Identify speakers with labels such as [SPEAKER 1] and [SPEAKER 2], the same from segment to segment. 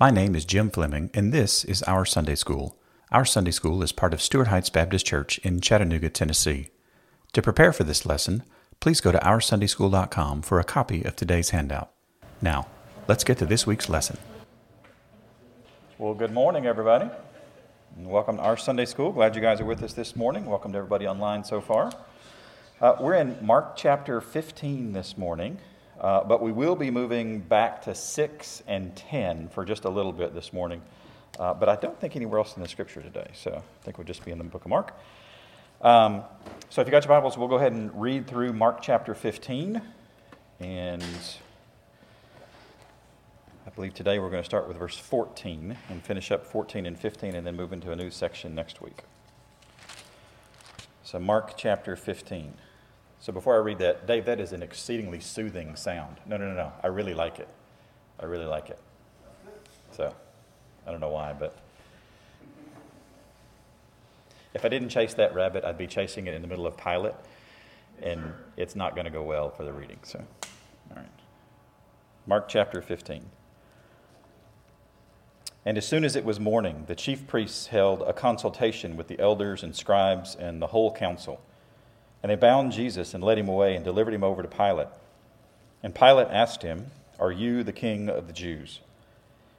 [SPEAKER 1] My name is Jim Fleming, and this is Our Sunday School. Our Sunday School is part of Stuart Heights Baptist Church in Chattanooga, Tennessee. To prepare for this lesson, please go to OurSundaySchool.com for a copy of today's handout. Now, let's get to this week's lesson.
[SPEAKER 2] Well, good morning, everybody. Welcome to our Sunday School. Glad you guys are with us this morning. Welcome to everybody online so far. Uh, we're in Mark chapter 15 this morning, uh, but we will be moving back to 6 and 10 for just a little bit this morning. Uh, but I don't think anywhere else in the scripture today, so I think we'll just be in the book of Mark. Um, so if you got your Bibles, we'll go ahead and read through Mark chapter 15. And I believe today we're going to start with verse 14 and finish up 14 and 15 and then move into a new section next week. So, Mark chapter 15. So before I read that, Dave, that is an exceedingly soothing sound. No, no, no, no. I really like it. I really like it. So I don't know why, but if I didn't chase that rabbit, I'd be chasing it in the middle of Pilate, and it's not going to go well for the reading. So, all right. Mark chapter 15. And as soon as it was morning, the chief priests held a consultation with the elders and scribes and the whole council. And they bound Jesus and led him away and delivered him over to Pilate. And Pilate asked him, Are you the king of the Jews?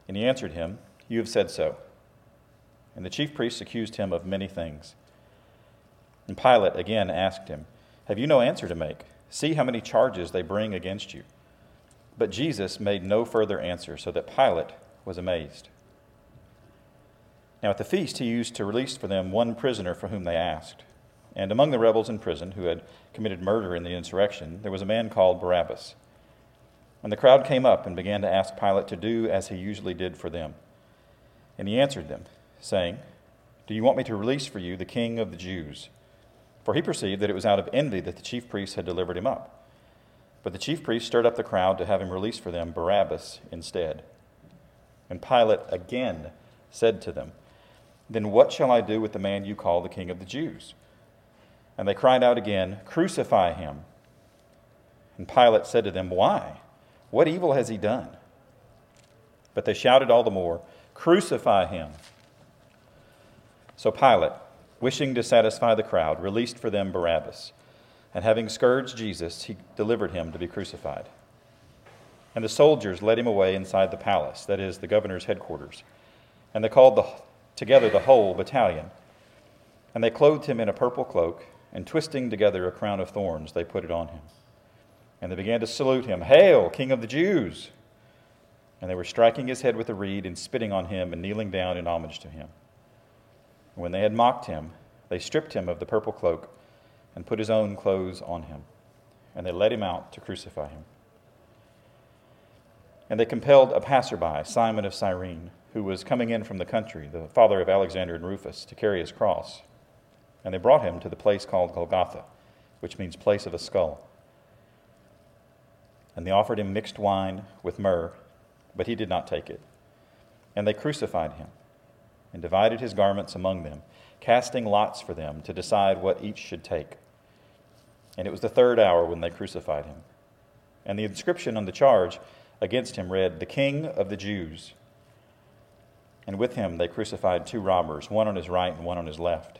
[SPEAKER 2] And he answered him, You have said so. And the chief priests accused him of many things. And Pilate again asked him, Have you no answer to make? See how many charges they bring against you. But Jesus made no further answer, so that Pilate was amazed. Now at the feast he used to release for them one prisoner for whom they asked. And among the rebels in prison who had committed murder in the insurrection, there was a man called Barabbas. And the crowd came up and began to ask Pilate to do as he usually did for them. And he answered them, saying, Do you want me to release for you the king of the Jews? For he perceived that it was out of envy that the chief priests had delivered him up. But the chief priests stirred up the crowd to have him release for them Barabbas instead. And Pilate again said to them, Then what shall I do with the man you call the king of the Jews? And they cried out again, Crucify him. And Pilate said to them, Why? What evil has he done? But they shouted all the more, Crucify him. So Pilate, wishing to satisfy the crowd, released for them Barabbas. And having scourged Jesus, he delivered him to be crucified. And the soldiers led him away inside the palace, that is, the governor's headquarters. And they called the, together the whole battalion. And they clothed him in a purple cloak and twisting together a crown of thorns, they put it on him. And they began to salute him, Hail, King of the Jews! And they were striking his head with a reed and spitting on him and kneeling down in homage to him. And when they had mocked him, they stripped him of the purple cloak and put his own clothes on him. And they led him out to crucify him. And they compelled a passerby, Simon of Cyrene, who was coming in from the country, the father of Alexander and Rufus, to carry his cross. And they brought him to the place called Golgotha, which means place of a skull. And they offered him mixed wine with myrrh, but he did not take it. And they crucified him and divided his garments among them, casting lots for them to decide what each should take. And it was the third hour when they crucified him. And the inscription on the charge against him read, The King of the Jews. And with him they crucified two robbers, one on his right and one on his left.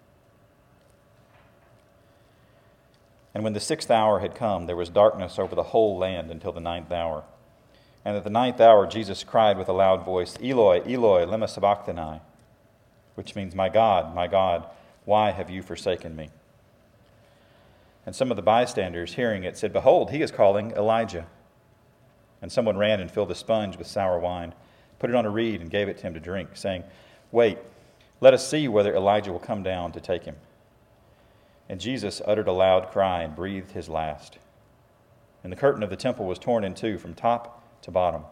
[SPEAKER 2] And when the sixth hour had come, there was darkness over the whole land until the ninth hour. And at the ninth hour, Jesus cried with a loud voice, Eloi, Eloi, lema sabachthani, which means, My God, my God, why have you forsaken me? And some of the bystanders, hearing it, said, Behold, he is calling Elijah. And someone ran and filled a sponge with sour wine, put it on a reed, and gave it to him to drink, saying, Wait, let us see whether Elijah will come down to take him. And Jesus uttered a loud cry and breathed his last. And the curtain of the temple was torn in two from top to bottom.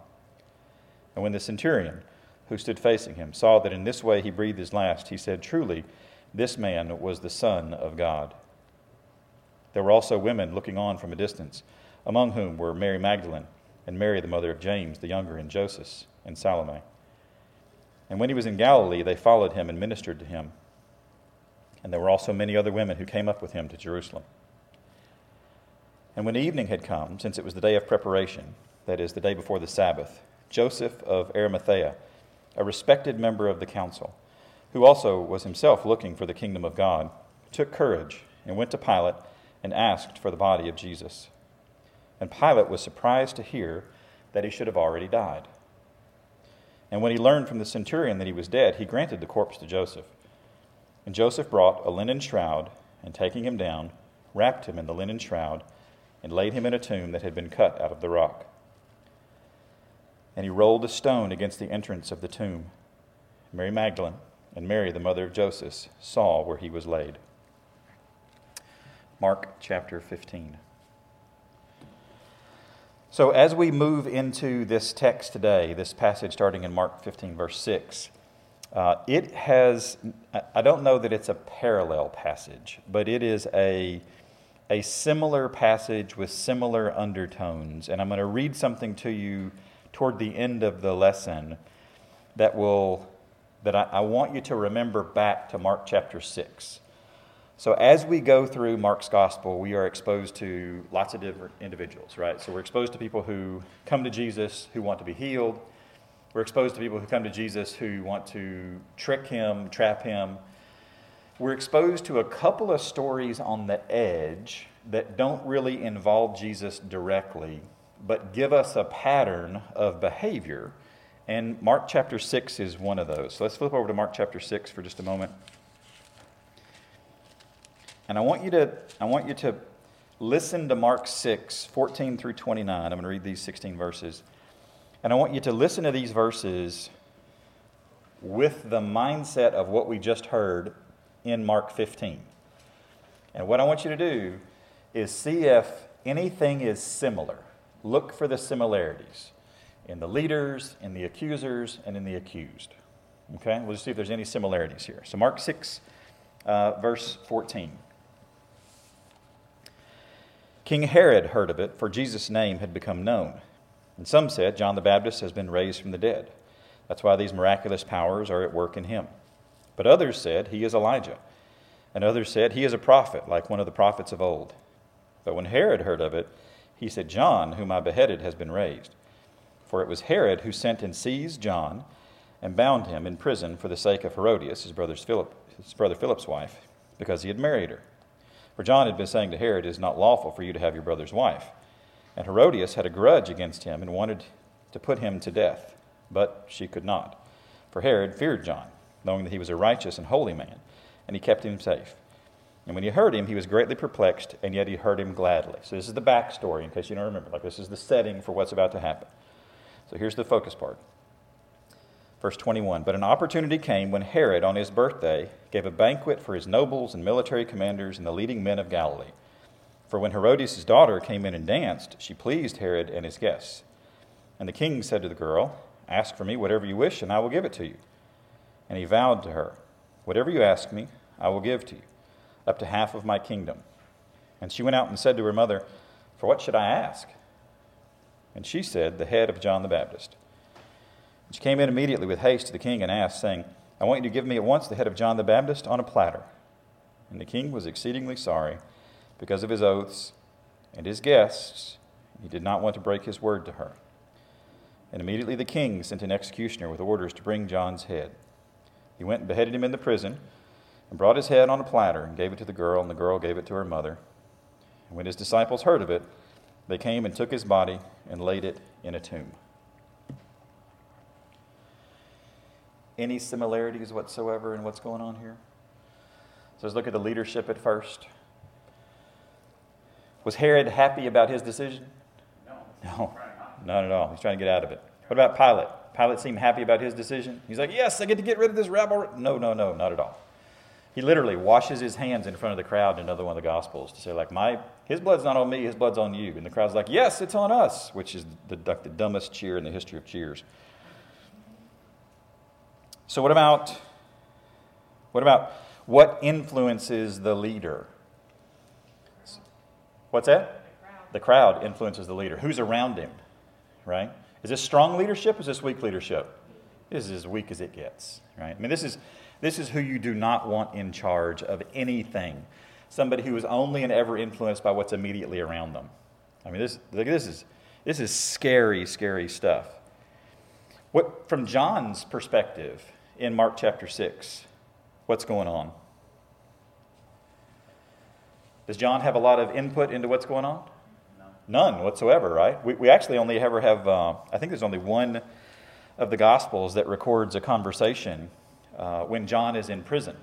[SPEAKER 2] And when the centurion who stood facing him, saw that in this way he breathed his last, he said, Truly, this man was the Son of God. There were also women looking on from a distance, among whom were Mary Magdalene and Mary, the mother of James the younger, and Joseph, and Salome. And when he was in Galilee, they followed him and ministered to him. And there were also many other women who came up with him to Jerusalem. And when evening had come, since it was the day of preparation, that is, the day before the Sabbath, Joseph of Arimathea, a respected member of the council, who also was himself looking for the kingdom of God, took courage and went to Pilate and asked for the body of Jesus. And Pilate was surprised to hear that he should have already died. And when he learned from the centurion that he was dead, he granted the corpse to Joseph. And Joseph brought a linen shroud, and taking him down, wrapped him in the linen shroud, and laid him in a tomb that had been cut out of the rock. And he rolled a stone against the entrance of the tomb. Mary Magdalene and Mary, the mother of Joseph, saw where he was laid. Mark chapter 15. So, as we move into this text today, this passage starting in Mark 15, verse 6, uh, it has, I don't know that it's a parallel passage, but it is a, a similar passage with similar undertones. And I'm going to read something to you toward the end of the lesson that will, that I, I want you to remember back to Mark chapter 6. So, as we go through Mark's gospel, we are exposed to lots of different individuals, right? So, we're exposed to people who come to Jesus who want to be healed. We're exposed to people who come to Jesus who want to trick him, trap him. We're exposed to a couple of stories on the edge that don't really involve Jesus directly, but give us a pattern of behavior. And Mark chapter 6 is one of those. So, let's flip over to Mark chapter 6 for just a moment. And I want you to, I want you to listen to Mark 6, 14 through 29. I'm going to read these 16 verses. And I want you to listen to these verses with the mindset of what we just heard in Mark 15. And what I want you to do is see if anything is similar. Look for the similarities in the leaders, in the accusers, and in the accused. Okay? We'll just see if there's any similarities here. So, Mark 6, uh, verse 14. King Herod heard of it, for Jesus' name had become known. And some said, John the Baptist has been raised from the dead. That's why these miraculous powers are at work in him. But others said, He is Elijah. And others said, He is a prophet, like one of the prophets of old. But when Herod heard of it, he said, John, whom I beheaded, has been raised. For it was Herod who sent and seized John and bound him in prison for the sake of Herodias, his, brother's Philip, his brother Philip's wife, because he had married her. For John had been saying to Herod, It is not lawful for you to have your brother's wife. And Herodias had a grudge against him and wanted to put him to death, but she could not. For Herod feared John, knowing that he was a righteous and holy man, and he kept him safe. And when he heard him, he was greatly perplexed, and yet he heard him gladly. So, this is the backstory, in case you don't remember. Like, this is the setting for what's about to happen. So, here's the focus part. Verse 21 But an opportunity came when Herod, on his birthday, gave a banquet for his nobles and military commanders and the leading men of Galilee. For when Herodias' daughter came in and danced, she pleased Herod and his guests. And the king said to the girl, Ask for me whatever you wish, and I will give it to you. And he vowed to her, Whatever you ask me, I will give to you, up to half of my kingdom. And she went out and said to her mother, For what should I ask? And she said, The head of John the Baptist. And She came in immediately with haste to the king and asked, saying, I want you to give me at once the head of John the Baptist on a platter. And the king was exceedingly sorry because of his oaths and his guests. He did not want to break his word to her. And immediately the king sent an executioner with orders to bring John's head. He went and beheaded him in the prison and brought his head on a platter and gave it to the girl, and the girl gave it to her mother. And when his disciples heard of it, they came and took his body and laid it in a tomb. any similarities whatsoever in what's going on here? So let's look at the leadership at first. Was Herod happy about his decision?
[SPEAKER 3] No.
[SPEAKER 2] No, not at all. He's trying to get out of it. What about Pilate? Pilate seemed happy about his decision. He's like, Yes, I get to get rid of this rabble. No, no, no, not at all. He literally washes his hands in front of the crowd in another one of the Gospels to say, like, my his blood's not on me, his blood's on you. And the crowd's like, Yes, it's on us, which is the, the dumbest cheer in the history of cheers. So, what about what about what influences the leader? What's that? The crowd. the crowd influences the leader. Who's around him? Right? Is this strong leadership? Is this weak leadership? This is as weak as it gets. Right? I mean, this is this is who you do not want in charge of anything. Somebody who is only and ever influenced by what's immediately around them. I mean, this, this, is, this is scary, scary stuff. What, from John's perspective in Mark chapter 6, what's going on? Does John have a lot of input into what's going on? No. None whatsoever, right? We, we actually only ever have, uh, I think there's only one of the Gospels that records a conversation uh, when John is in prison.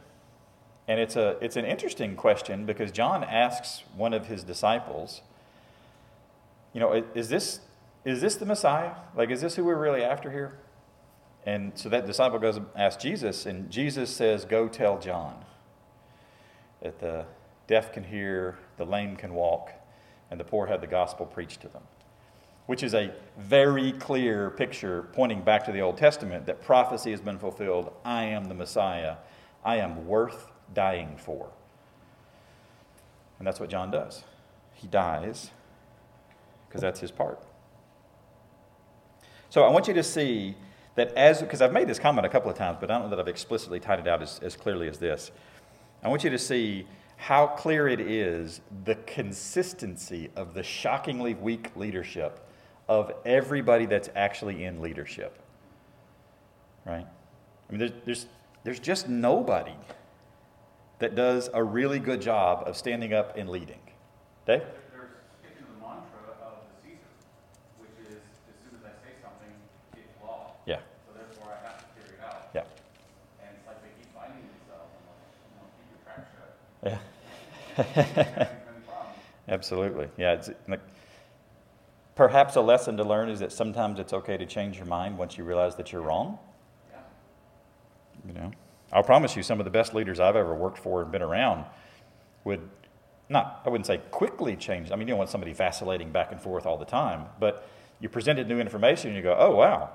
[SPEAKER 2] And it's, a, it's an interesting question because John asks one of his disciples, you know, is this, is this the Messiah? Like, is this who we're really after here? And so that disciple goes and asks Jesus, and Jesus says, Go tell John that the deaf can hear, the lame can walk, and the poor have the gospel preached to them. Which is a very clear picture pointing back to the Old Testament that prophecy has been fulfilled. I am the Messiah. I am worth dying for. And that's what John does. He dies because that's his part. So I want you to see that as, because I've made this comment a couple of times, but I don't know that I've explicitly tied it out as, as clearly as this. I want you to see how clear it is the consistency of the shockingly weak leadership of everybody that's actually in leadership. Right? I mean, there's, there's, there's just nobody that does a really good job of standing up and leading. Dave?
[SPEAKER 3] They're sticking to the mantra of the Caesar, which is as soon as I say something, it's law.
[SPEAKER 2] Yeah.
[SPEAKER 3] So therefore, I have to carry it out.
[SPEAKER 2] Yeah.
[SPEAKER 3] And it's like they keep finding themselves. I'm like, keep your track shut.
[SPEAKER 2] Yeah. Absolutely. Yeah. It's like, perhaps a lesson to learn is that sometimes it's okay to change your mind once you realize that you're wrong.
[SPEAKER 3] Yeah.
[SPEAKER 2] You know. I'll promise you, some of the best leaders I've ever worked for and been around would not, I wouldn't say quickly change. I mean, you don't want somebody vacillating back and forth all the time, but you presented new information and you go, oh, wow,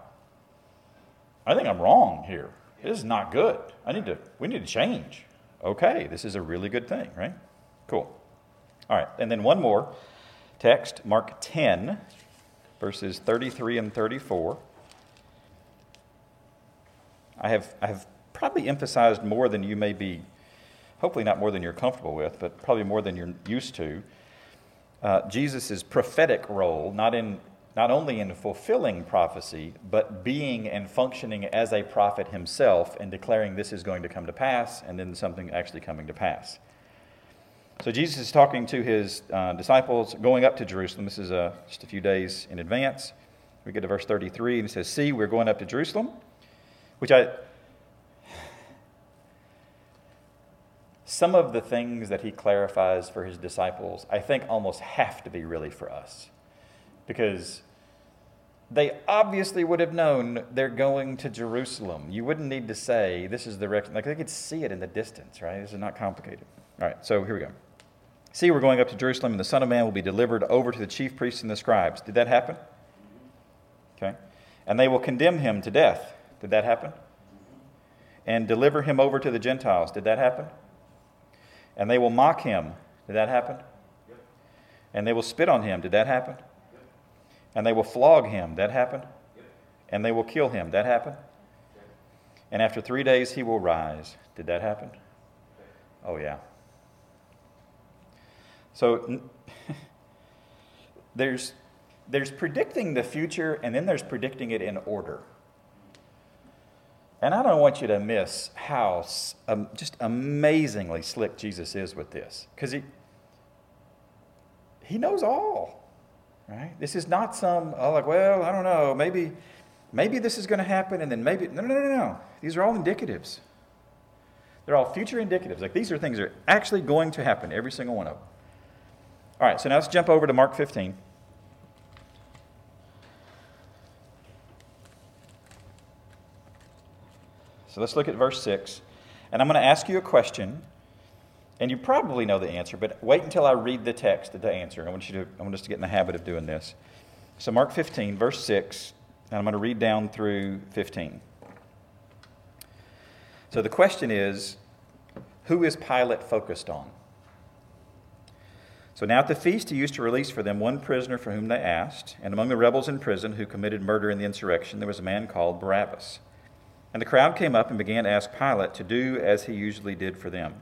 [SPEAKER 2] I think I'm wrong here. This is not good. I need to, we need to change. Okay, this is a really good thing, right? Cool. All right, and then one more text, Mark 10, verses 33 and 34. I have, I have probably emphasized more than you may be, hopefully not more than you're comfortable with, but probably more than you're used to. Uh, Jesus' prophetic role, not, in, not only in fulfilling prophecy, but being and functioning as a prophet himself and declaring this is going to come to pass and then something actually coming to pass. So Jesus is talking to his uh, disciples going up to Jerusalem. This is uh, just a few days in advance. We get to verse 33 and he says, See, we're going up to Jerusalem, which I, some of the things that he clarifies for his disciples, I think almost have to be really for us. Because they obviously would have known they're going to Jerusalem. You wouldn't need to say, this is the direction. Like they could see it in the distance, right? This is not complicated. All right, so here we go. See, we're going up to Jerusalem, and the Son of Man will be delivered over to the chief priests and the scribes. Did that happen? Okay. And they will condemn him to death. Did that happen? And deliver him over to the Gentiles. Did that happen? And they will mock him. Did that happen? And they will spit on him. Did that happen? And they will flog him. That happened? And they will kill him. That happened? And after three days he will rise. Did that happen? Oh, yeah. So there's, there's predicting the future, and then there's predicting it in order. And I don't want you to miss how um, just amazingly slick Jesus is with this, because he, he knows all, right? This is not some, oh, like, well, I don't know, maybe, maybe this is going to happen, and then maybe, no, no, no, no. These are all indicatives. They're all future indicatives. Like these are things that are actually going to happen, every single one of them. All right, so now let's jump over to Mark 15. So let's look at verse 6. And I'm going to ask you a question, and you probably know the answer, but wait until I read the text to the answer. I want, you to, I want us to get in the habit of doing this. So, Mark 15, verse 6, and I'm going to read down through 15. So the question is who is Pilate focused on? So now at the feast, he used to release for them one prisoner for whom they asked. And among the rebels in prison who committed murder in the insurrection, there was a man called Barabbas. And the crowd came up and began to ask Pilate to do as he usually did for them.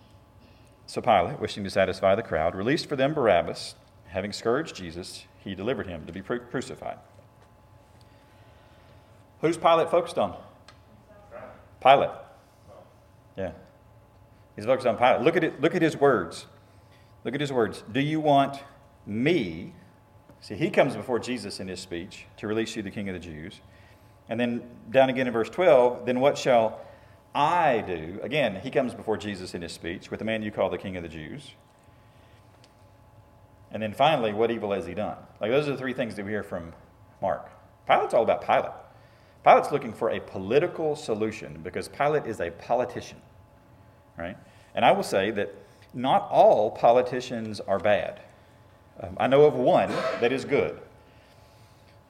[SPEAKER 2] So Pilate, wishing to satisfy the crowd, released for them Barabbas. Having scourged Jesus, he delivered him to be crucified. Who's Pilate focused on? Pilate. Yeah. He's focused on Pilate. Look at it, look at his words. Look at his words. Do you want me? See, he comes before Jesus in his speech to release you the king of the Jews. And then down again in verse 12, then what shall I do? Again, he comes before Jesus in his speech with the man you call the king of the Jews. And then finally, what evil has he done? Like those are the three things that we hear from Mark. Pilate's all about Pilate. Pilate's looking for a political solution because Pilate is a politician, right? And I will say that not all politicians are bad. Um, I know of one that is good.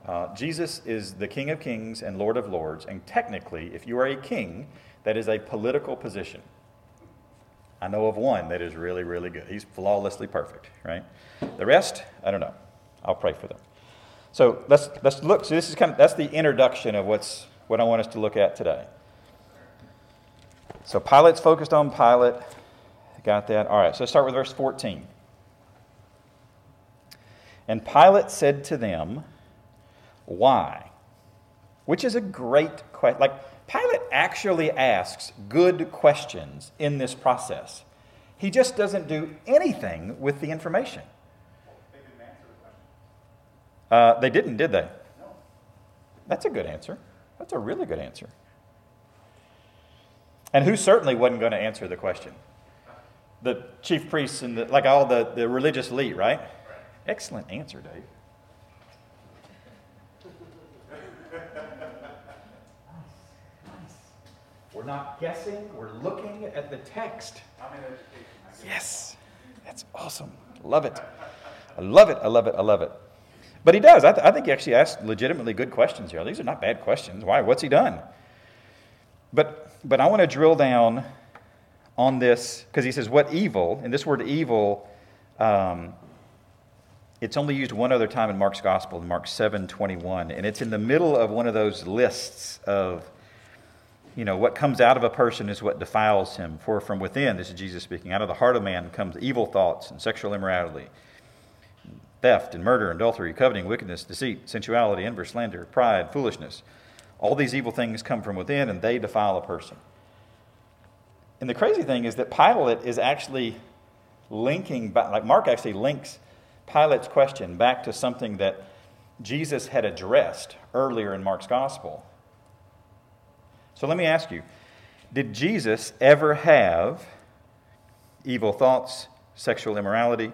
[SPEAKER 2] Uh, Jesus is the King of Kings and Lord of Lords, and technically, if you are a king, that is a political position. I know of one that is really, really good. He's flawlessly perfect, right? The rest, I don't know. I'll pray for them. So let's, let's look. So this is kind of that's the introduction of what's what I want us to look at today. So Pilate's focused on Pilate. Got that? All right, so let's start with verse 14. And Pilate said to them, Why? Which is a great question. Like, Pilate actually asks good questions in this process. He just doesn't do anything with the information. Uh, they didn't, did they? No. That's a good answer. That's a really good answer. And who certainly wasn't going to answer the question? The chief priests and the, like all the, the religious elite, right? Excellent answer, Dave. We're not guessing, we're looking at the text. Yes, that's awesome. Love it. I love it. I love it. I love it. But he does. I, th- I think he actually asked legitimately good questions here. These are not bad questions. Why? What's he done? But, but I want to drill down on this because he says, What evil? And this word evil, um, it's only used one other time in Mark's gospel, in Mark 7 21. And it's in the middle of one of those lists of, you know, what comes out of a person is what defiles him. For from within, this is Jesus speaking, out of the heart of man comes evil thoughts and sexual immorality theft and murder, adultery, coveting, wickedness, deceit, sensuality, envy, slander, pride, foolishness. All these evil things come from within and they defile a person. And the crazy thing is that Pilate is actually linking, like Mark actually links Pilate's question back to something that Jesus had addressed earlier in Mark's gospel. So let me ask you Did Jesus ever have evil thoughts, sexual immorality,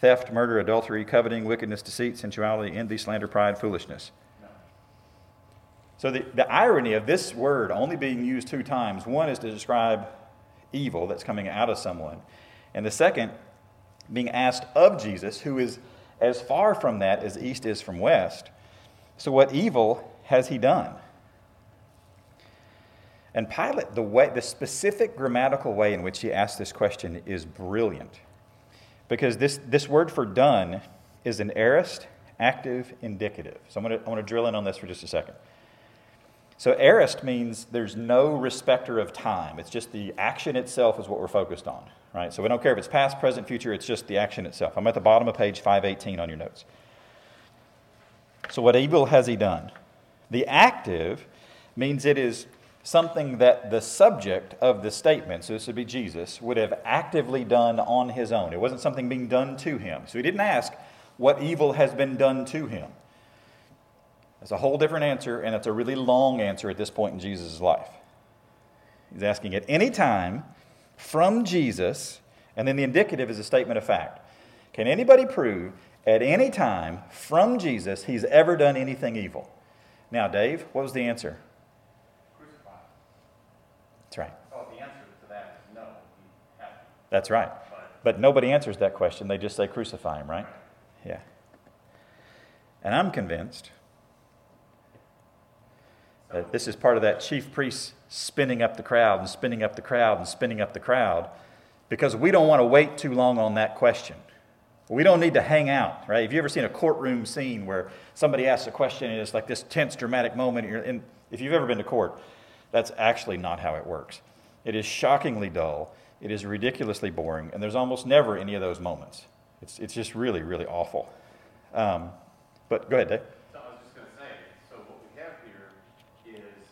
[SPEAKER 2] theft, murder, adultery, coveting, wickedness, deceit, sensuality, envy, slander, pride, foolishness. So, the, the irony of this word only being used two times one is to describe evil that's coming out of someone, and the second being asked of Jesus, who is as far from that as east is from west. So, what evil has he done? And Pilate, the, way, the specific grammatical way in which he asked this question is brilliant because this, this word for done is an aorist active indicative. So I'm going to, I want to drill in on this for just a second. So aorist means there's no respecter of time. It's just the action itself is what we're focused on, right? So we don't care if it's past, present, future, it's just the action itself. I'm at the bottom of page 518 on your notes. So what evil has he done? The active means it is something that the subject of the statement, so this would be Jesus, would have actively done on his own. It wasn't something being done to him. So he didn't ask, What evil has been done to him? That's a whole different answer, and it's a really long answer at this point in Jesus' life. He's asking, At any time, from Jesus, and then the indicative is a statement of fact. Can anybody prove at any time from Jesus he's ever done anything evil? Now, Dave, what was the answer? That's right.
[SPEAKER 3] Oh, the answer to that is no.
[SPEAKER 2] That's right. But nobody answers that question. They just say crucify him, right? Yeah. And I'm convinced that this is part of that chief priest spinning up the crowd and spinning up the crowd and spinning up the crowd because we don't want to wait too long on that question. We don't need to hang out, right? Have you ever seen a courtroom scene where somebody asks a question and it's like this tense, dramatic moment? And if you've ever been to court, that's actually not how it works. It is shockingly dull, it is ridiculously boring, and there's almost never any of those moments. It's, it's just really, really awful. Um, but go ahead, Dave.
[SPEAKER 3] So I was just gonna say, so what we have here is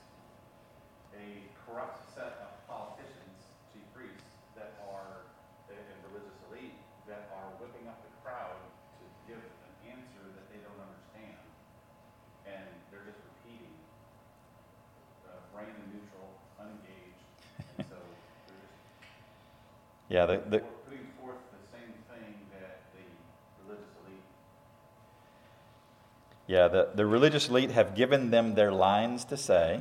[SPEAKER 3] a corrupt set of politicians, chief priests, that are, and and religious elite, that are whipping up the crowd to give an answer that they don't understand. And they're just repeating, uh, random, neutral, unengaged, and so they're just
[SPEAKER 2] Yeah, the, the,
[SPEAKER 3] putting forth the same thing that the religious elite
[SPEAKER 2] yeah, the, the religious elite have given them their lines to say,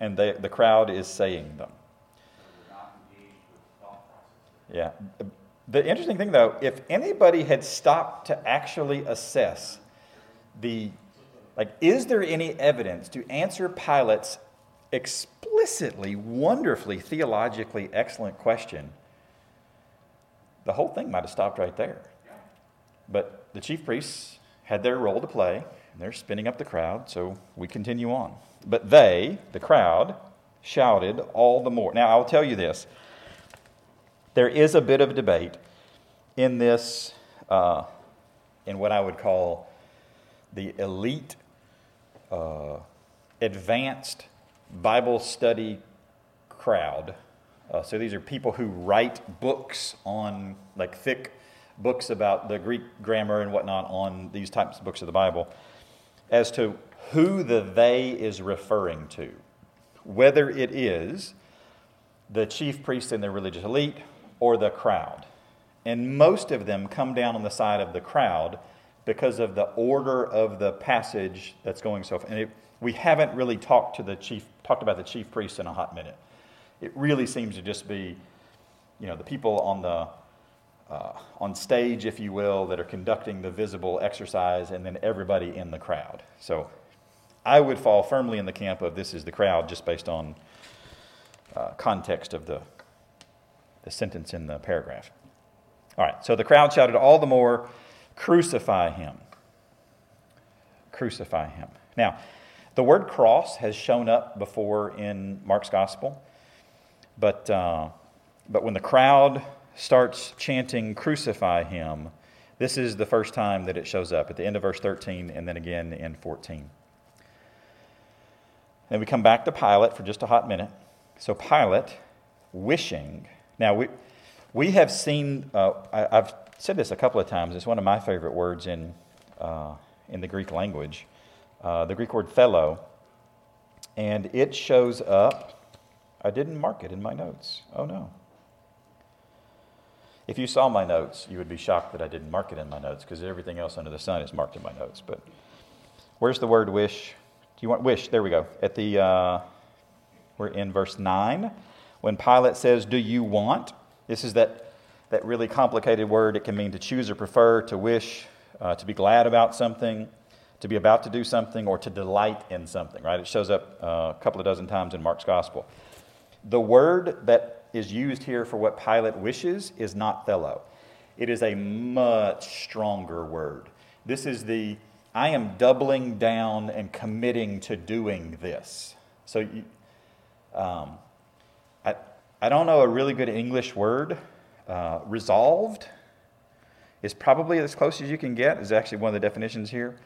[SPEAKER 2] and they, the crowd is saying them.
[SPEAKER 3] are not engaged with thought process.
[SPEAKER 2] Yeah. The interesting thing, though, if anybody had stopped to actually assess the, like, is there any evidence to answer Pilate's explicitly, wonderfully, theologically excellent question, the whole thing might have stopped right there. But the chief priests had their role to play, and they're spinning up the crowd, so we continue on. But they, the crowd, shouted all the more. Now, I'll tell you this there is a bit of debate in this, uh, in what I would call the elite, uh, advanced Bible study crowd. Uh, so these are people who write books on, like thick books about the Greek grammar and whatnot on these types of books of the Bible, as to who the they is referring to. Whether it is the chief priest and the religious elite or the crowd. And most of them come down on the side of the crowd because of the order of the passage that's going so far. And it, we haven't really talked to the chief, talked about the chief priest in a hot minute. It really seems to just be, you know, the people on the uh, on stage, if you will, that are conducting the visible exercise, and then everybody in the crowd. So, I would fall firmly in the camp of this is the crowd, just based on uh, context of the the sentence in the paragraph. All right, so the crowd shouted all the more, Crucify him. Crucify him. Now, the word cross has shown up before in Mark's gospel, but, uh, but when the crowd starts chanting, Crucify him, this is the first time that it shows up at the end of verse 13 and then again in 14. Then we come back to Pilate for just a hot minute. So, Pilate, wishing, now we, we have seen, uh, I, have said this a couple of times, it's one of my favorite words in, uh, in the Greek language, uh, the Greek word thelo, and it shows up. I didn't mark it in my notes. Oh no. If you saw my notes, you would be shocked that I didn't mark it in my notes because everything else under the sun is marked in my notes. But where's the word wish? Do you want wish? There we go. At the, uh, we're in verse 9. When Pilate says, Do you want? This is that, that really complicated word. It can mean to choose or prefer, to wish, uh, to be glad about something, to be about to do something, or to delight in something, right? It shows up uh, a couple of dozen times in Mark's gospel. The word that is used here for what Pilate wishes is not thelo. It is a much stronger word. This is the I am doubling down and committing to doing this. So, um, I, I don't know a really good English word. Uh, resolved is probably as close as you can get, is actually one of the definitions here.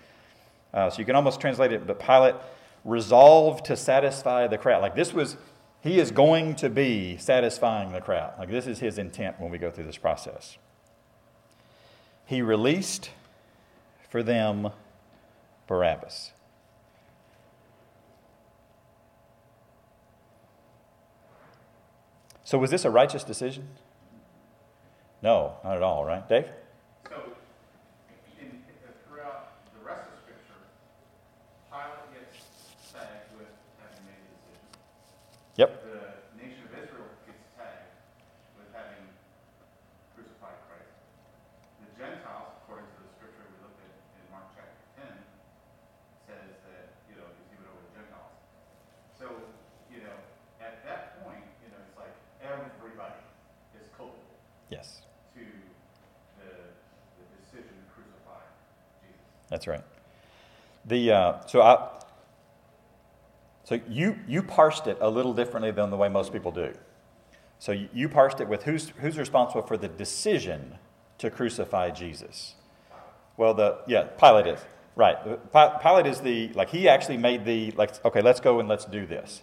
[SPEAKER 2] Uh, so you can almost translate it, but Pilate resolved to satisfy the crowd. Like this was, he is going to be satisfying the crowd. Like this is his intent when we go through this process. He released for them Barabbas. So was this a righteous decision? No, not at all, right? Dave?
[SPEAKER 3] So, in, throughout the rest of Scripture, Pilate gets tagged with having made the decision.
[SPEAKER 2] Yep.
[SPEAKER 3] The nation of Israel gets tagged with having crucified Christ. The Gentiles, according to the Scripture we looked at in Mark chapter 10, says that, you know, he's given over to Gentiles. So, you know, at that point, you know, it's like everybody is culpable
[SPEAKER 2] Yes,
[SPEAKER 3] to the, the decision to crucify Jesus.
[SPEAKER 2] That's right. The uh, so I so you you parsed it a little differently than the way most people do. So you, you parsed it with who's who's responsible for the decision to crucify Jesus. Well, the yeah Pilate is right. Pilate is the like he actually made the like okay let's go and let's do this.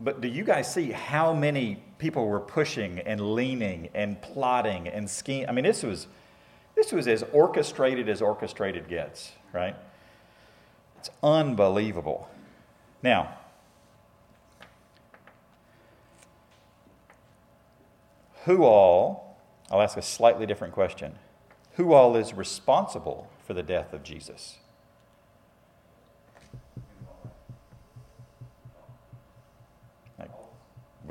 [SPEAKER 2] But do you guys see how many people were pushing and leaning and plotting and scheming? I mean, this was this was as orchestrated as orchestrated gets, right? It's unbelievable. Now, who all, I'll ask a slightly different question. Who all is responsible for the death of Jesus?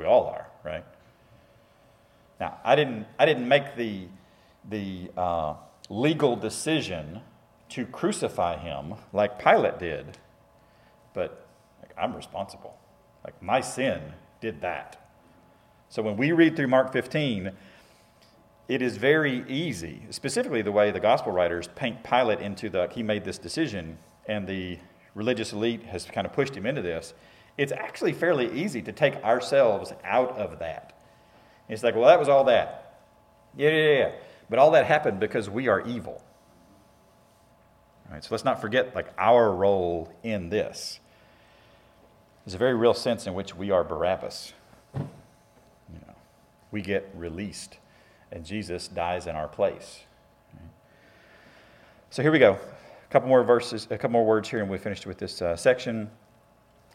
[SPEAKER 2] We all are, right? Now, I didn't, I didn't make the, the uh, legal decision to crucify him like Pilate did, but like, I'm responsible. Like, my sin did that. So when we read through Mark 15, it is very easy, specifically the way the gospel writers paint Pilate into the, he made this decision, and the religious elite has kind of pushed him into this. It's actually fairly easy to take ourselves out of that. It's like, well, that was all that. Yeah, yeah, yeah. But all that happened because we are evil. All right, so let's not forget like our role in this. There's a very real sense in which we are Barabbas. You know, we get released, and Jesus dies in our place. So here we go. A couple more verses, a couple more words here, and we finished with this uh, section.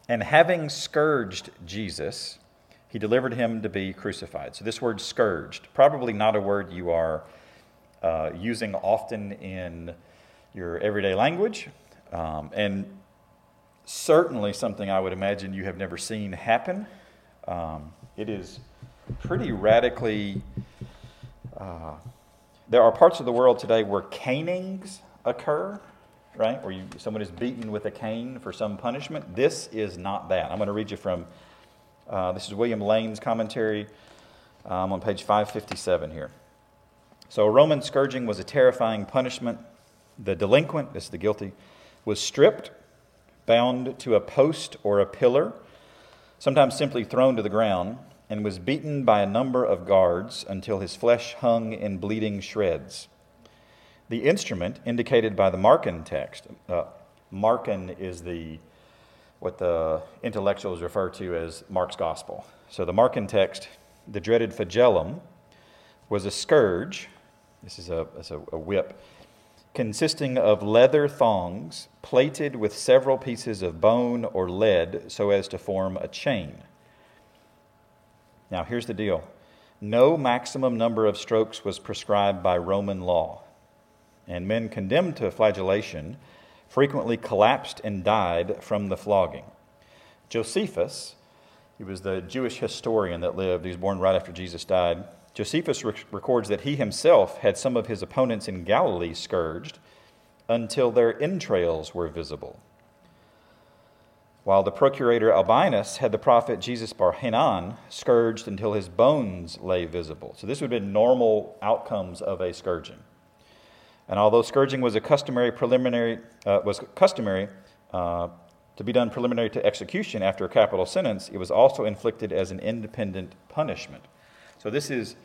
[SPEAKER 2] And having scourged Jesus, he delivered him to be crucified. So, this word scourged, probably not a word you are uh, using often in your everyday language, um, and certainly something I would imagine you have never seen happen. Um, it is pretty radically. Uh, there are parts of the world today where canings occur, right? Where you, someone is beaten with a cane for some punishment. This is not that. I'm going to read you from uh, this is William Lane's commentary um, on page 557 here. So, a Roman scourging was a terrifying punishment. The delinquent, this is the guilty, was stripped, bound to a post or a pillar, sometimes simply thrown to the ground, and was beaten by a number of guards until his flesh hung in bleeding shreds. The instrument indicated by the Markan text, uh, Markan is the what the intellectuals refer to as Mark's gospel. So the Markan text, the dreaded flagellum, was a scourge. This is a, a, a whip consisting of leather thongs plaited with several pieces of bone or lead so as to form a chain. Now, here's the deal no maximum number of strokes was prescribed by Roman law, and men condemned to flagellation frequently collapsed and died from the flogging. Josephus, he was the Jewish historian that lived, he was born right after Jesus died. Josephus rec- records that he himself had some of his opponents in Galilee scourged until their entrails were visible. While the procurator Albinus had the prophet Jesus bar Hanan scourged until his bones lay visible. So, this would have been normal outcomes of a scourging. And although scourging was a customary preliminary, uh, was customary uh, to be done preliminary to execution after a capital sentence, it was also inflicted as an independent punishment. So this is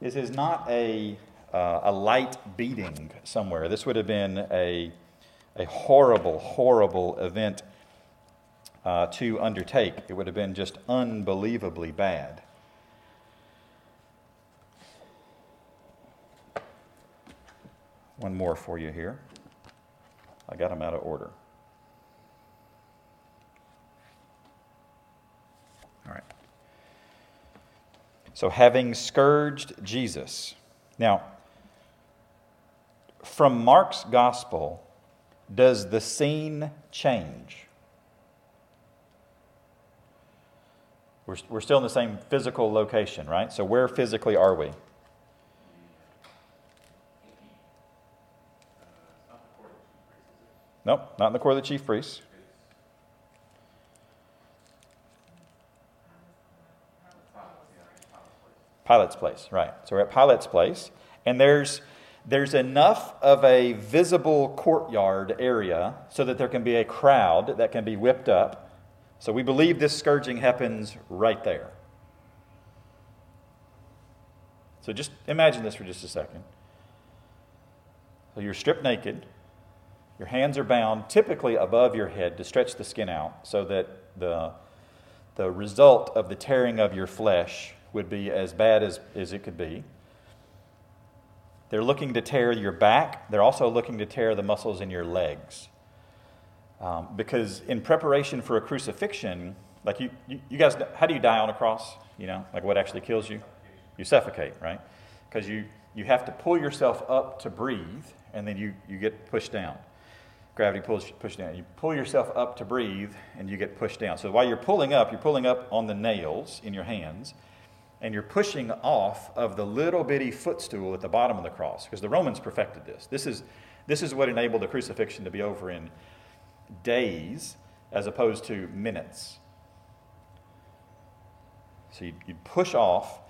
[SPEAKER 2] this is not a uh, a light beating somewhere. This would have been a a horrible, horrible event uh, to undertake. It would have been just unbelievably bad. One more for you here. I got them out of order. All right. So, having scourged Jesus. Now, from Mark's gospel, does the scene change? We're, we're still in the same physical location, right? So, where physically are we? Nope, not in the court of the chief priests. Pilate's place, right. So we're at Pilate's place, and there's, there's enough of a visible courtyard area so that there can be a crowd that can be whipped up. So we believe this scourging happens right there. So just imagine this for just a second. So you're stripped naked, your hands are bound, typically above your head, to stretch the skin out so that the, the result of the tearing of your flesh would be as bad as, as it could be. They're looking to tear your back, they're also looking to tear the muscles in your legs. Um, because in preparation for a crucifixion, like you, you, you, guys, how do you die on a cross? You know, like what actually kills you? You suffocate, right? Because you, you have to pull yourself up to breathe, and then you, you get pushed down. Gravity pulls push down. You pull yourself up to breathe, and you get pushed down. So while you're pulling up, you're pulling up on the nails in your hands, and you're pushing off of the little bitty footstool at the bottom of the cross because the Romans perfected this. This is, this is what enabled the crucifixion to be over in days as opposed to minutes. So you, you push off,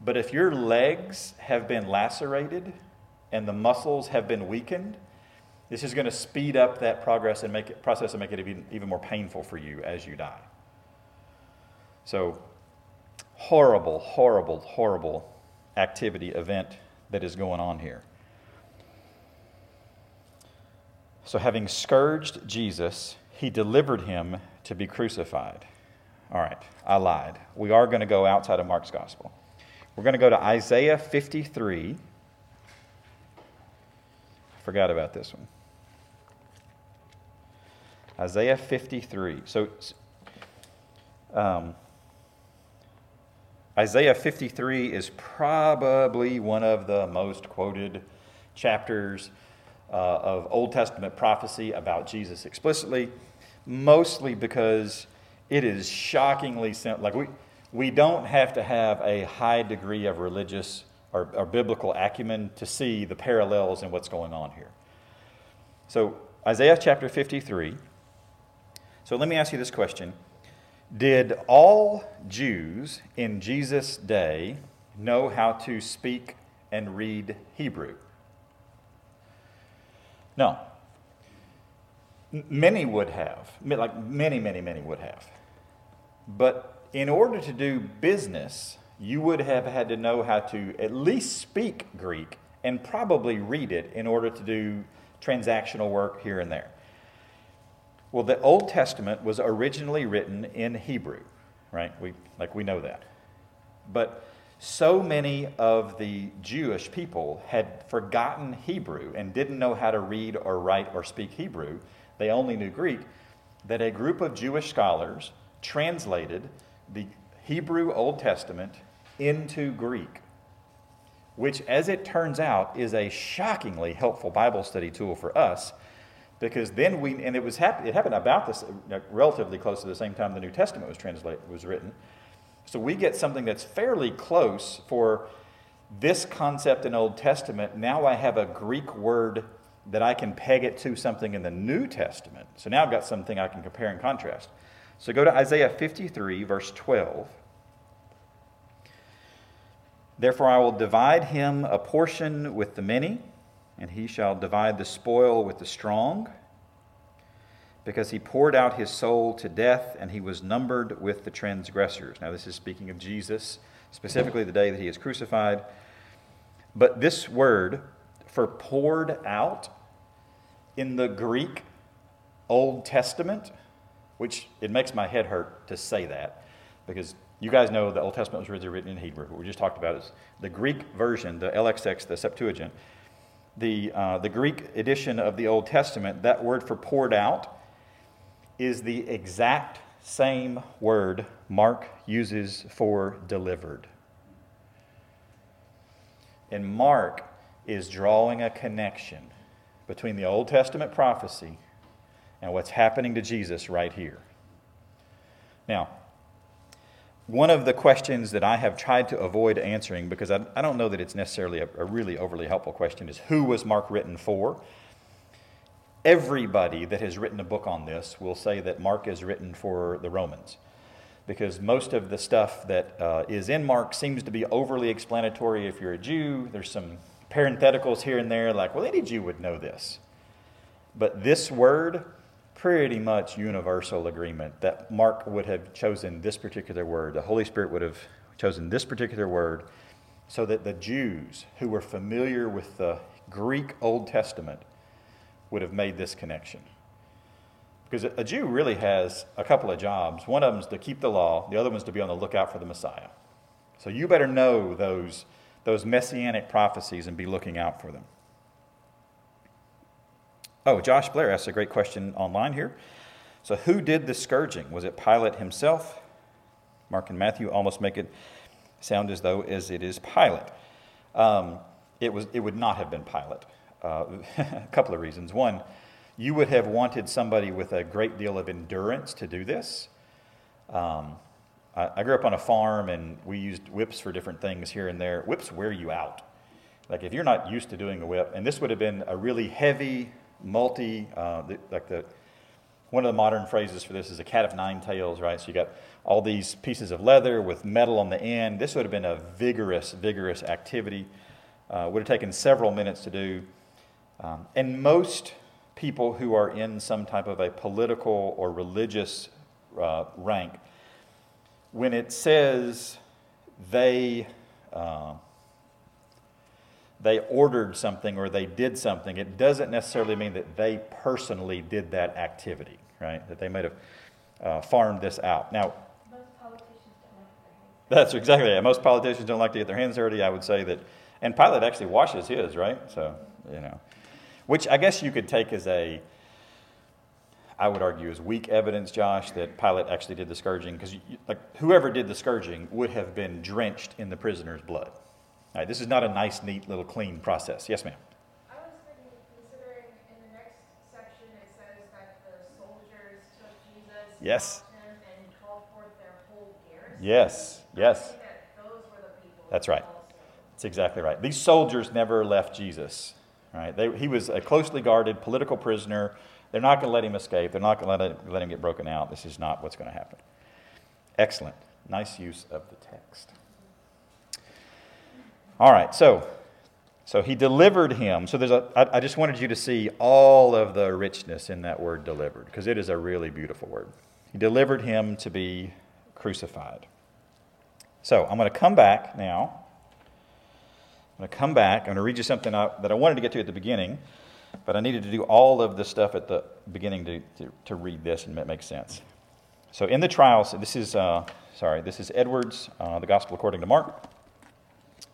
[SPEAKER 2] but if your legs have been lacerated and the muscles have been weakened, this is going to speed up that progress and make it, process and make it even, even more painful for you as you die. So horrible, horrible, horrible activity, event that is going on here. So, having scourged Jesus, he delivered him to be crucified. All right, I lied. We are going to go outside of Mark's gospel. We're going to go to Isaiah 53. I Forgot about this one. Isaiah 53. So, um, Isaiah 53 is probably one of the most quoted chapters uh, of Old Testament prophecy about Jesus explicitly, mostly because it is shockingly simple. Like, we, we don't have to have a high degree of religious or, or biblical acumen to see the parallels in what's going on here. So, Isaiah chapter 53. So, let me ask you this question did all Jews in Jesus' day know how to speak and read Hebrew? No. Many would have, like many, many, many would have. But in order to do business, you would have had to know how to at least speak Greek and probably read it in order to do transactional work here and there. Well, the Old Testament was originally written in Hebrew, right? We, like we know that. But so many of the Jewish people had forgotten Hebrew and didn't know how to read or write or speak Hebrew. They only knew Greek. That a group of Jewish scholars translated the Hebrew Old Testament into Greek, which, as it turns out, is a shockingly helpful Bible study tool for us because then we and it was hap- it happened about this relatively close to the same time the New Testament was translated was written. So we get something that's fairly close for this concept in Old Testament. Now I have a Greek word that I can peg it to something in the New Testament. So now I've got something I can compare and contrast. So go to Isaiah 53 verse 12. Therefore I will divide him a portion with the many and he shall divide the spoil with the strong, because he poured out his soul to death, and he was numbered with the transgressors. Now, this is speaking of Jesus, specifically the day that he is crucified. But this word for poured out in the Greek Old Testament, which it makes my head hurt to say that, because you guys know the Old Testament was originally written in Hebrew. What we just talked about is the Greek version, the LXX, the Septuagint the, uh, the Greek edition of the Old Testament, that word for poured out is the exact same word Mark uses for delivered. And Mark is drawing a connection between the Old Testament prophecy and what's happening to Jesus right here. Now, one of the questions that I have tried to avoid answering, because I, I don't know that it's necessarily a, a really overly helpful question, is who was Mark written for? Everybody that has written a book on this will say that Mark is written for the Romans because most of the stuff that uh, is in Mark seems to be overly explanatory if you're a Jew. There's some parentheticals here and there, like, well, any Jew would know this. But this word, pretty much universal agreement that Mark would have chosen this particular word. The Holy Spirit would have chosen this particular word so that the Jews who were familiar with the Greek Old Testament would have made this connection. Because a Jew really has a couple of jobs. One of them is to keep the law, the other one is to be on the lookout for the Messiah. So you better know those, those messianic prophecies and be looking out for them. Oh, Josh Blair asked a great question online here. So, who did the scourging? Was it Pilate himself? Mark and Matthew almost make it sound as though as it is Pilate. Um, it, was, it would not have been Pilate. Uh, a couple of reasons. One, you would have wanted somebody with a great deal of endurance to do this. Um, I, I, grew up on a farm and we used whips for different things here and there. Whips wear you out. Like if you're not used to doing a whip, and this would have been a really heavy, multi, uh, the, like the, one of the modern phrases for this is a cat of nine tails, right? So you got all these pieces of leather with metal on the end. This would have been a vigorous, vigorous activity. Uh, would have taken several minutes to do. Um, and most people who are in some type of a political or religious uh, rank, when it says they, uh, they ordered something or they did something, it doesn't necessarily mean that they personally did that activity, right? That they might have uh, farmed this out. Now, that's exactly it. Most politicians don't like to get their hands dirty. I would say that, and Pilate actually washes his, right? So, you know which I guess you could take as a, I would argue, as weak evidence, Josh, that Pilate actually did the scourging, because like whoever did the scourging would have been drenched in the prisoner's blood. All right, this is not a nice, neat, little clean process. Yes, ma'am.
[SPEAKER 4] I was considering in the next section it says that the soldiers took Jesus,
[SPEAKER 2] yes,
[SPEAKER 4] and called forth their whole garrison.
[SPEAKER 2] Yes, yes. That's right. That's exactly right. These soldiers never left Jesus. Right? They, he was a closely guarded political prisoner. They're not going to let him escape. They're not going to let, let him get broken out. This is not what's going to happen. Excellent. Nice use of the text. All right, so so he delivered him. So there's a. I, I just wanted you to see all of the richness in that word delivered, because it is a really beautiful word. He delivered him to be crucified. So I'm going to come back now I'm going to come back. I'm going to read you something that I wanted to get to at the beginning, but I needed to do all of the stuff at the beginning to, to, to read this and it makes sense. So in the trials, this is, uh, sorry, this is Edwards, uh, the Gospel according to Mark.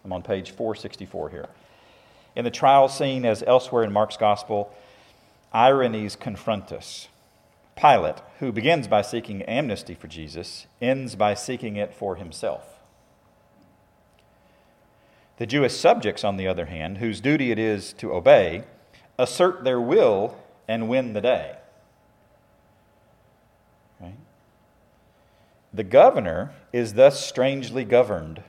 [SPEAKER 2] I'm on page 464 here. In the trial scene, as elsewhere in Mark's Gospel, ironies confront us. Pilate, who begins by seeking amnesty for Jesus, ends by seeking it for himself. The Jewish subjects, on the other hand, whose duty it is to obey, assert their will and win the day. Right? The governor is thus strangely governed.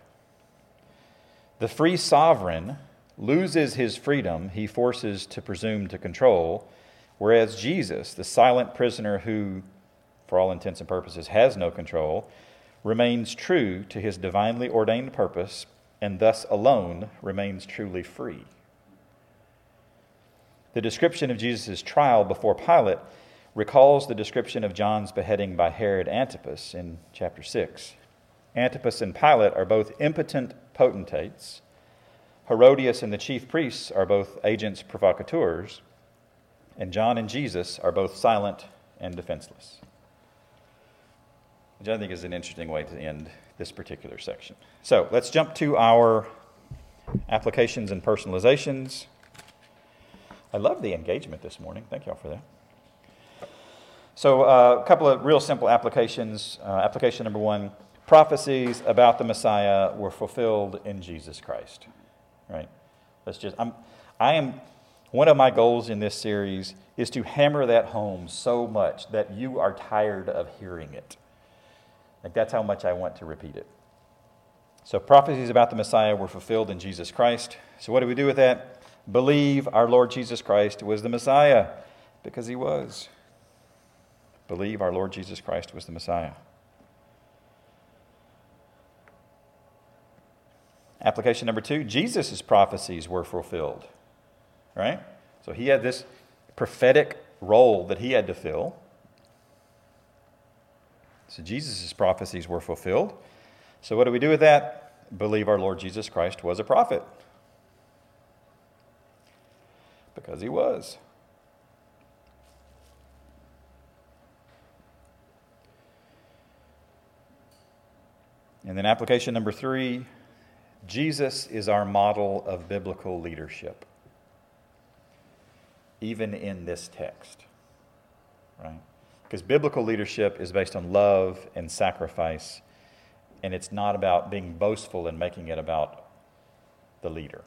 [SPEAKER 2] The free sovereign loses his freedom he forces to presume to control, whereas Jesus, the silent prisoner who, for all intents and purposes, has no control, remains true to his divinely ordained purpose and thus alone remains truly free. The description of Jesus' trial before Pilate recalls the description of John's beheading by Herod Antipas in chapter 6. Antipas and Pilate are both impotent potentates. Herodias and the chief priests are both agents provocateurs. And John and Jesus are both silent and defenseless. Which I think is an interesting way to end this particular section. So let's jump to our applications and personalizations. I love the engagement this morning. Thank y'all for that. So, uh, a couple of real simple applications. Uh, application number one prophecies about the Messiah were fulfilled in Jesus Christ. right? Let's just, I'm, I am, one of my goals in this series is to hammer that home so much that you are tired of hearing it. Like, that's how much I want to repeat it. So, prophecies about the Messiah were fulfilled in Jesus Christ. So, what do we do with that? Believe our Lord Jesus Christ was the Messiah because he was. Believe our Lord Jesus Christ was the Messiah. Application number two Jesus' prophecies were fulfilled. Right? So he had this prophetic role that he had to fill. So Jesus' prophecies were fulfilled. So, what do we do with that? Believe our Lord Jesus Christ was a prophet. Because he was. And then, application number three Jesus is our model of biblical leadership, even in this text, right? Because biblical leadership is based on love and sacrifice, and it's not about being boastful and making it about the leader.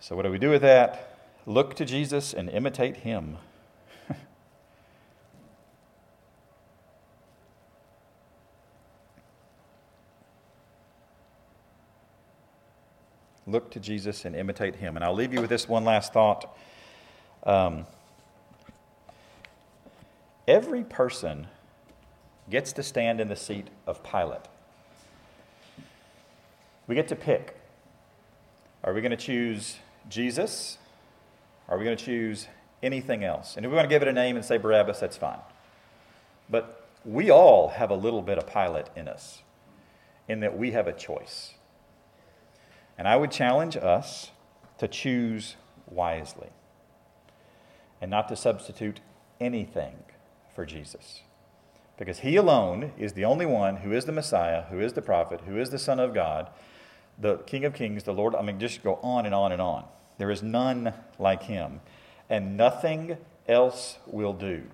[SPEAKER 2] So, what do we do with that? Look to Jesus and imitate him. Look to Jesus and imitate him. And I'll leave you with this one last thought. Um, every person gets to stand in the seat of Pilate. We get to pick. Are we going to choose Jesus? Are we going to choose anything else? And if we want to give it a name and say Barabbas, that's fine. But we all have a little bit of Pilate in us, in that we have a choice. And I would challenge us to choose wisely and not to substitute anything for Jesus. Because he alone is the only one who is the Messiah, who is the prophet, who is the Son of God, the King of Kings, the Lord. I mean, just go on and on and on. There is none like him, and nothing else will do.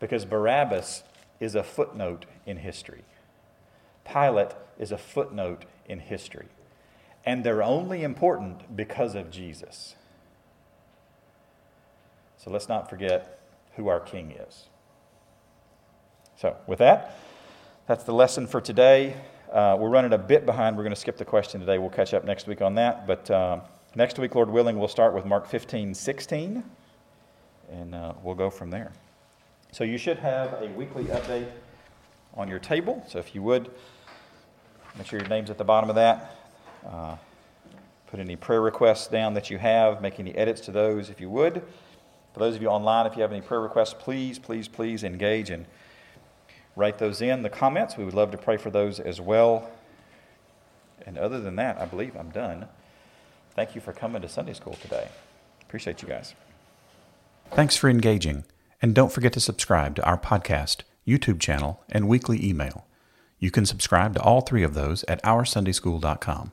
[SPEAKER 2] Because Barabbas is a footnote in history, Pilate is a footnote in history and they're only important because of Jesus. So let's not forget who our King is. So, with that, that's the lesson for today. Uh, we're running a bit behind. We're going to skip the question today. We'll catch up next week on that. But uh, next week, Lord willing, we'll start with Mark 15, 16, and uh, we'll go from there. So, you should have a weekly update on your table. So, if you would, make sure your name's at the bottom of that. Uh, put any prayer requests down that you have, make any edits to those if you would. For those of you online, if you have any prayer requests, please, please, please engage and write those in the comments. We would love to pray for those as well. And other than that, I believe I'm done. Thank you for coming to Sunday school today. Appreciate you guys.
[SPEAKER 1] Thanks for engaging. And don't forget to subscribe to our podcast, YouTube channel, and weekly email. You can subscribe to all three of those at OurSundaySchool.com.